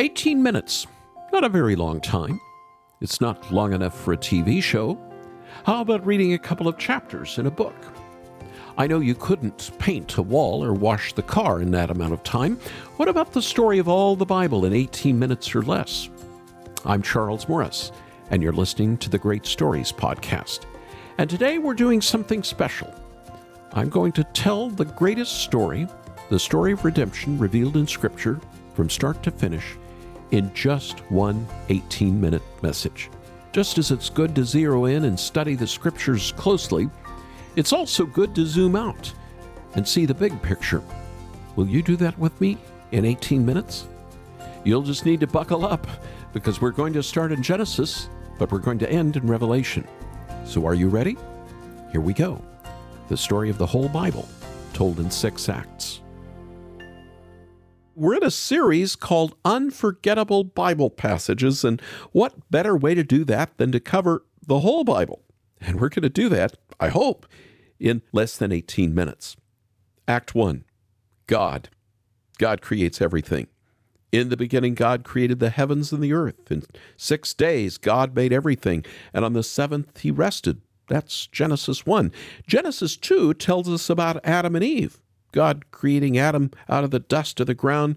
18 minutes. Not a very long time. It's not long enough for a TV show. How about reading a couple of chapters in a book? I know you couldn't paint a wall or wash the car in that amount of time. What about the story of all the Bible in 18 minutes or less? I'm Charles Morris, and you're listening to the Great Stories podcast. And today we're doing something special. I'm going to tell the greatest story, the story of redemption revealed in Scripture from start to finish, in just one 18 minute message. Just as it's good to zero in and study the Scriptures closely, it's also good to zoom out and see the big picture. Will you do that with me in 18 minutes? You'll just need to buckle up because we're going to start in Genesis, but we're going to end in Revelation. So are you ready? Here we go. The story of the whole Bible, told in six acts. We're in a series called Unforgettable Bible Passages, and what better way to do that than to cover the whole Bible? And we're going to do that, I hope, in less than 18 minutes. Act 1 God. God creates everything. In the beginning, God created the heavens and the earth. In six days, God made everything, and on the seventh, He rested. That's Genesis 1. Genesis 2 tells us about Adam and Eve. God creating Adam out of the dust of the ground,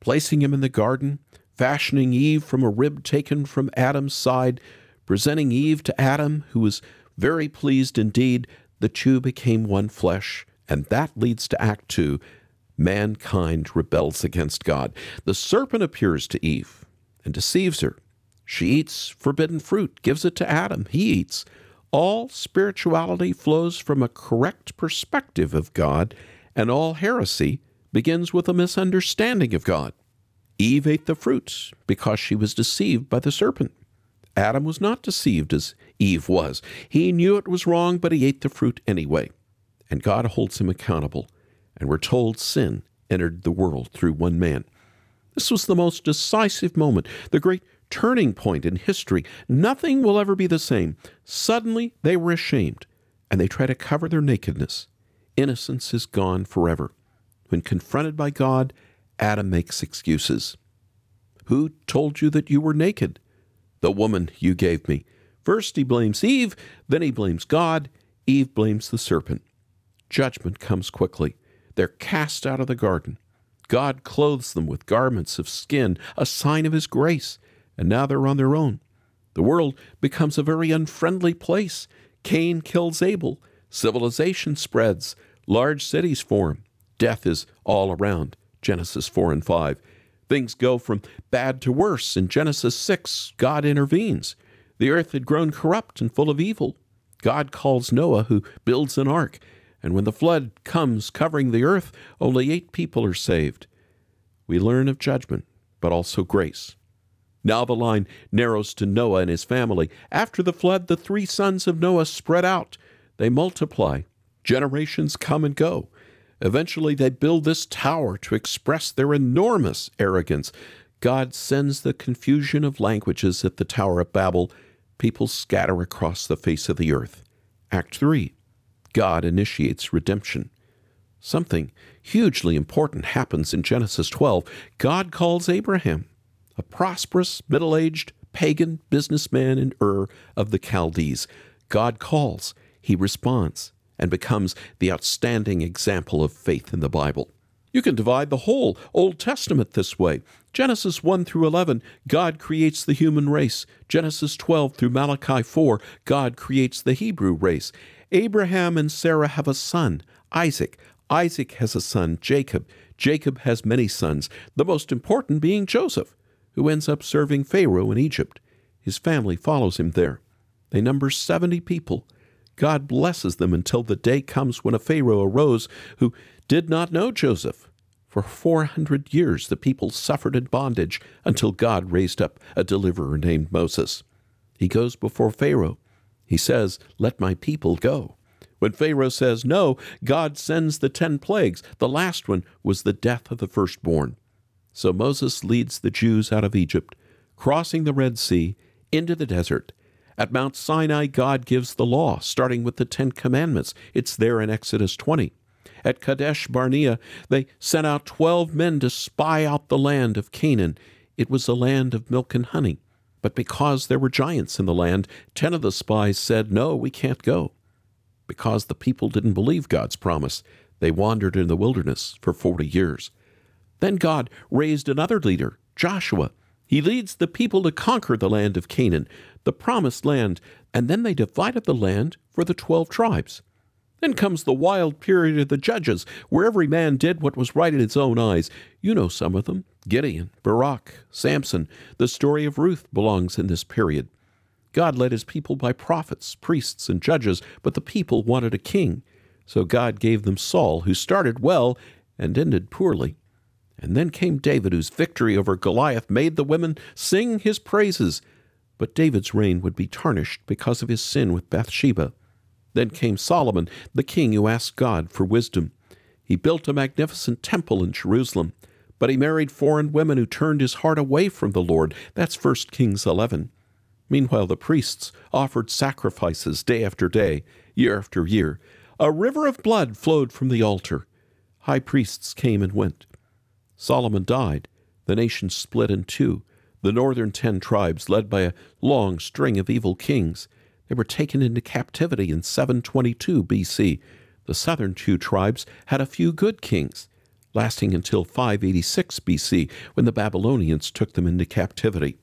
placing him in the garden, fashioning Eve from a rib taken from Adam's side, presenting Eve to Adam, who was very pleased indeed. The two became one flesh, and that leads to Act 2 mankind rebels against God. The serpent appears to Eve and deceives her. She eats forbidden fruit, gives it to Adam. He eats. All spirituality flows from a correct perspective of God, and all heresy begins with a misunderstanding of God. Eve ate the fruits because she was deceived by the serpent. Adam was not deceived as Eve was. He knew it was wrong, but he ate the fruit anyway. And God holds him accountable and we're told sin entered the world through one man. This was the most decisive moment, the great turning point in history. Nothing will ever be the same. Suddenly they were ashamed, and they try to cover their nakedness. Innocence is gone forever. When confronted by God, Adam makes excuses. Who told you that you were naked? The woman you gave me. First he blames Eve, then he blames God. Eve blames the serpent. Judgment comes quickly. They're cast out of the garden. God clothes them with garments of skin, a sign of His grace, and now they're on their own. The world becomes a very unfriendly place. Cain kills Abel. Civilization spreads. Large cities form. Death is all around. Genesis 4 and 5. Things go from bad to worse. In Genesis 6, God intervenes. The earth had grown corrupt and full of evil. God calls Noah, who builds an ark. And when the flood comes covering the earth, only eight people are saved. We learn of judgment, but also grace. Now the line narrows to Noah and his family. After the flood, the three sons of Noah spread out. They multiply. Generations come and go. Eventually, they build this tower to express their enormous arrogance. God sends the confusion of languages at the Tower of Babel. People scatter across the face of the earth. Act 3 God initiates redemption. Something hugely important happens in Genesis 12. God calls Abraham, a prosperous, middle aged, pagan businessman in Ur of the Chaldees. God calls, he responds, and becomes the outstanding example of faith in the Bible. You can divide the whole Old Testament this way. Genesis 1 through 11, God creates the human race. Genesis 12 through Malachi 4, God creates the Hebrew race. Abraham and Sarah have a son, Isaac. Isaac has a son, Jacob. Jacob has many sons, the most important being Joseph, who ends up serving Pharaoh in Egypt. His family follows him there. They number 70 people. God blesses them until the day comes when a Pharaoh arose who did not know Joseph. For 400 years, the people suffered in bondage until God raised up a deliverer named Moses. He goes before Pharaoh he says, Let my people go. When Pharaoh says no, God sends the ten plagues. The last one was the death of the firstborn. So Moses leads the Jews out of Egypt, crossing the Red Sea into the desert. At Mount Sinai, God gives the law, starting with the Ten Commandments. It's there in Exodus 20. At Kadesh Barnea, they sent out 12 men to spy out the land of Canaan. it was a land of milk and honey. But because there were giants in the land, ten of the spies said, No, we can't go. Because the people didn't believe God's promise, they wandered in the wilderness for 40 years. Then God raised another leader, Joshua. He leads the people to conquer the land of Canaan, the promised land, and then they divided the land for the 12 tribes. Then comes the wild period of the judges, where every man did what was right in his own eyes. You know some of them Gideon, Barak, Samson. The story of Ruth belongs in this period. God led his people by prophets, priests, and judges, but the people wanted a king. So God gave them Saul, who started well and ended poorly. And then came David, whose victory over Goliath made the women sing his praises. But David's reign would be tarnished because of his sin with Bathsheba. Then came Solomon, the king who asked God for wisdom. He built a magnificent temple in Jerusalem, but he married foreign women who turned his heart away from the Lord. That's 1 Kings 11. Meanwhile, the priests offered sacrifices day after day, year after year. A river of blood flowed from the altar. High priests came and went. Solomon died. The nation split in two. The northern ten tribes, led by a long string of evil kings, they were taken into captivity in 722 BC. The southern two tribes had a few good kings, lasting until 586 BC when the Babylonians took them into captivity.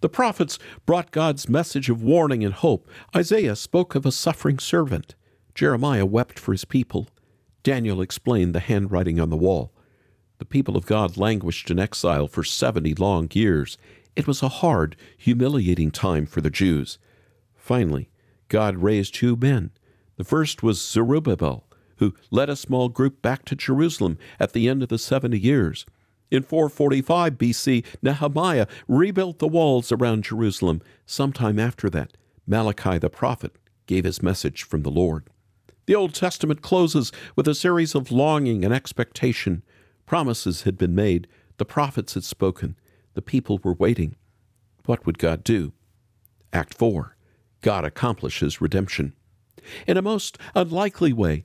The prophets brought God's message of warning and hope. Isaiah spoke of a suffering servant. Jeremiah wept for his people. Daniel explained the handwriting on the wall. The people of God languished in exile for 70 long years. It was a hard, humiliating time for the Jews. Finally, God raised two men. The first was Zerubbabel, who led a small group back to Jerusalem at the end of the 70 years. In 445 BC, Nehemiah rebuilt the walls around Jerusalem. Sometime after that, Malachi the prophet gave his message from the Lord. The Old Testament closes with a series of longing and expectation. Promises had been made, the prophets had spoken, the people were waiting. What would God do? Act 4 God accomplishes redemption. In a most unlikely way,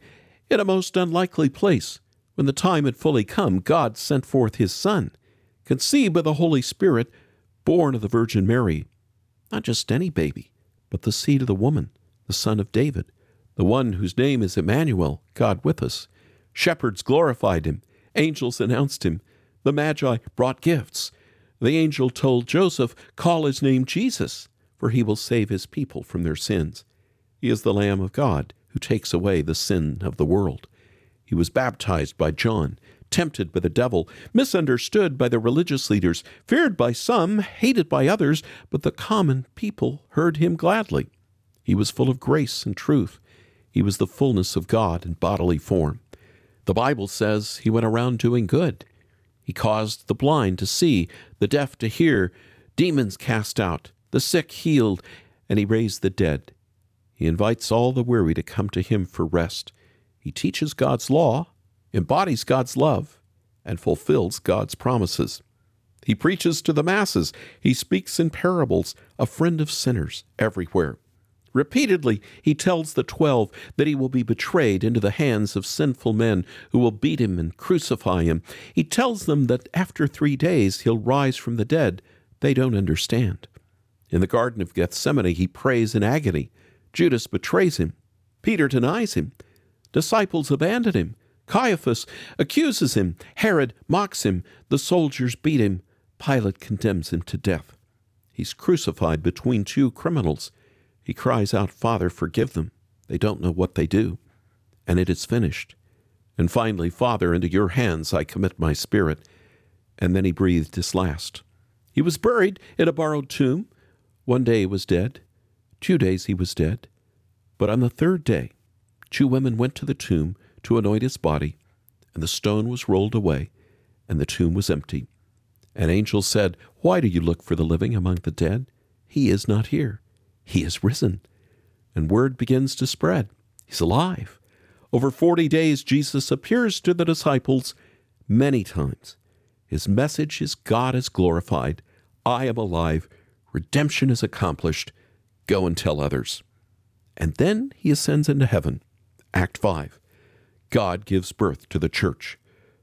in a most unlikely place, when the time had fully come, God sent forth his Son, conceived by the Holy Spirit, born of the Virgin Mary. Not just any baby, but the seed of the woman, the Son of David, the one whose name is Emmanuel, God with us. Shepherds glorified him, angels announced him, the Magi brought gifts. The angel told Joseph, Call his name Jesus for he will save his people from their sins. He is the Lamb of God who takes away the sin of the world. He was baptized by John, tempted by the devil, misunderstood by the religious leaders, feared by some, hated by others, but the common people heard him gladly. He was full of grace and truth. He was the fullness of God in bodily form. The Bible says he went around doing good. He caused the blind to see, the deaf to hear, demons cast out, the sick healed, and he raised the dead. He invites all the weary to come to him for rest. He teaches God's law, embodies God's love, and fulfills God's promises. He preaches to the masses. He speaks in parables, a friend of sinners everywhere. Repeatedly, he tells the twelve that he will be betrayed into the hands of sinful men who will beat him and crucify him. He tells them that after three days he'll rise from the dead. They don't understand. In the Garden of Gethsemane, he prays in agony. Judas betrays him. Peter denies him. Disciples abandon him. Caiaphas accuses him. Herod mocks him. The soldiers beat him. Pilate condemns him to death. He's crucified between two criminals. He cries out, Father, forgive them. They don't know what they do. And it is finished. And finally, Father, into your hands I commit my spirit. And then he breathed his last. He was buried in a borrowed tomb. One day he was dead, two days he was dead. But on the third day, two women went to the tomb to anoint his body, and the stone was rolled away, and the tomb was empty. An angel said, Why do you look for the living among the dead? He is not here. He is risen. And word begins to spread. He's alive. Over 40 days, Jesus appears to the disciples many times. His message is God is glorified. I am alive. Redemption is accomplished. Go and tell others. And then he ascends into heaven. Act 5. God gives birth to the church.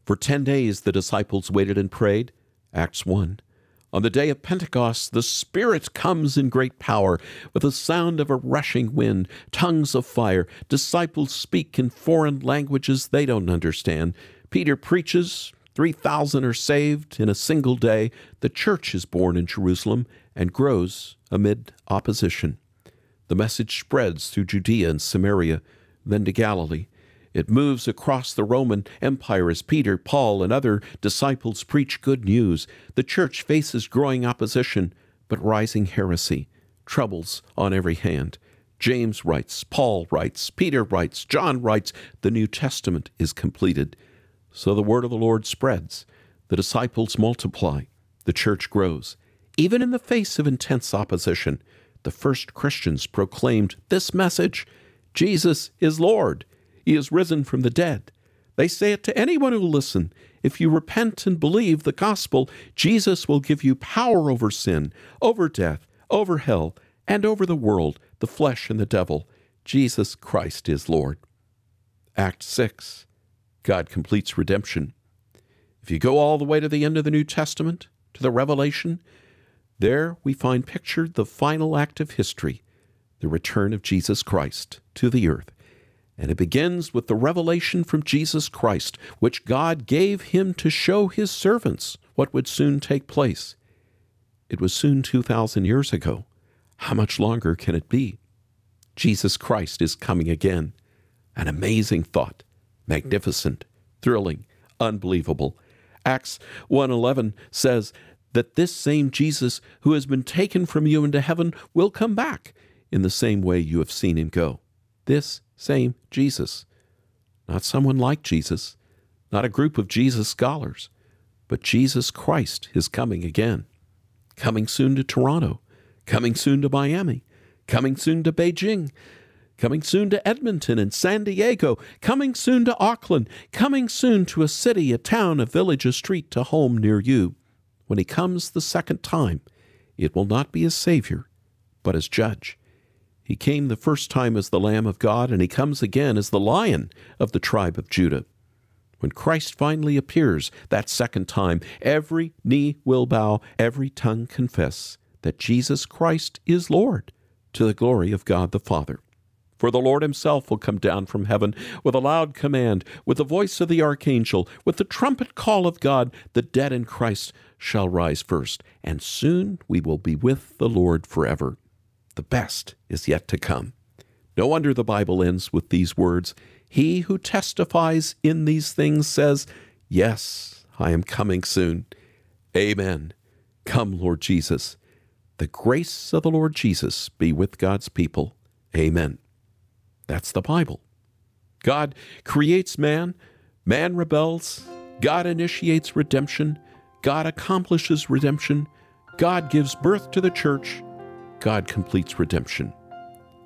For 10 days the disciples waited and prayed. Acts 1. On the day of Pentecost, the Spirit comes in great power, with the sound of a rushing wind, tongues of fire. Disciples speak in foreign languages they don't understand. Peter preaches, 3,000 are saved in a single day. The church is born in Jerusalem and grows amid opposition. The message spreads through Judea and Samaria, then to Galilee. It moves across the Roman Empire as Peter, Paul, and other disciples preach good news. The church faces growing opposition, but rising heresy, troubles on every hand. James writes, Paul writes, Peter writes, John writes, the New Testament is completed. So the word of the Lord spreads, the disciples multiply, the church grows. Even in the face of intense opposition, the first Christians proclaimed this message Jesus is Lord. He is risen from the dead. They say it to anyone who will listen. If you repent and believe the gospel, Jesus will give you power over sin, over death, over hell, and over the world, the flesh, and the devil. Jesus Christ is Lord. Act 6 God completes redemption. If you go all the way to the end of the New Testament, to the Revelation, there we find pictured the final act of history, the return of Jesus Christ to the earth. And it begins with the revelation from Jesus Christ, which God gave him to show his servants what would soon take place. It was soon 2,000 years ago. How much longer can it be? Jesus Christ is coming again. An amazing thought, magnificent, thrilling, unbelievable. Acts 1:11 says that this same Jesus who has been taken from you into heaven will come back in the same way you have seen him go. This same Jesus. Not someone like Jesus, not a group of Jesus scholars, but Jesus Christ is coming again. Coming soon to Toronto, coming soon to Miami, coming soon to Beijing, coming soon to Edmonton and San Diego, coming soon to Auckland, coming soon to a city, a town, a village, a street, a home near you. When he comes the second time, it will not be as Savior, but as Judge. He came the first time as the Lamb of God, and he comes again as the Lion of the tribe of Judah. When Christ finally appears that second time, every knee will bow, every tongue confess that Jesus Christ is Lord, to the glory of God the Father. For the Lord himself will come down from heaven with a loud command, with the voice of the archangel, with the trumpet call of God. The dead in Christ shall rise first, and soon we will be with the Lord forever. The best is yet to come. No wonder the Bible ends with these words He who testifies in these things says, Yes, I am coming soon. Amen. Come, Lord Jesus. The grace of the Lord Jesus be with God's people. Amen. That's the Bible. God creates man, man rebels, God initiates redemption, God accomplishes redemption, God gives birth to the church, God completes redemption.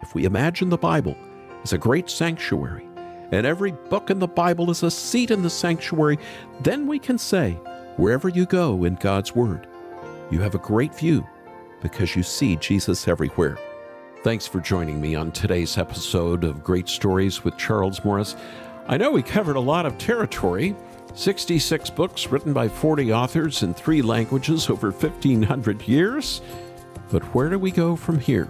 If we imagine the Bible as a great sanctuary, and every book in the Bible is a seat in the sanctuary, then we can say, wherever you go in God's Word, you have a great view because you see Jesus everywhere. Thanks for joining me on today's episode of Great Stories with Charles Morris. I know we covered a lot of territory 66 books written by 40 authors in three languages over 1,500 years. But where do we go from here?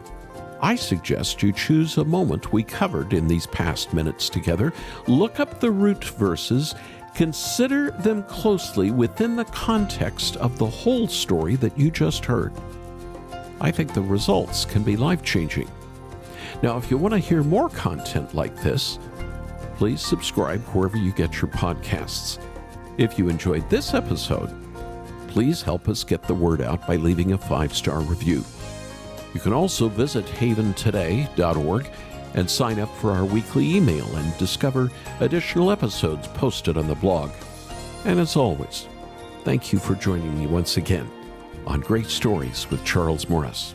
I suggest you choose a moment we covered in these past minutes together, look up the root verses, consider them closely within the context of the whole story that you just heard. I think the results can be life changing. Now, if you want to hear more content like this, please subscribe wherever you get your podcasts. If you enjoyed this episode, please help us get the word out by leaving a five star review. You can also visit haventoday.org and sign up for our weekly email and discover additional episodes posted on the blog. And as always, thank you for joining me once again on Great Stories with Charles Morris.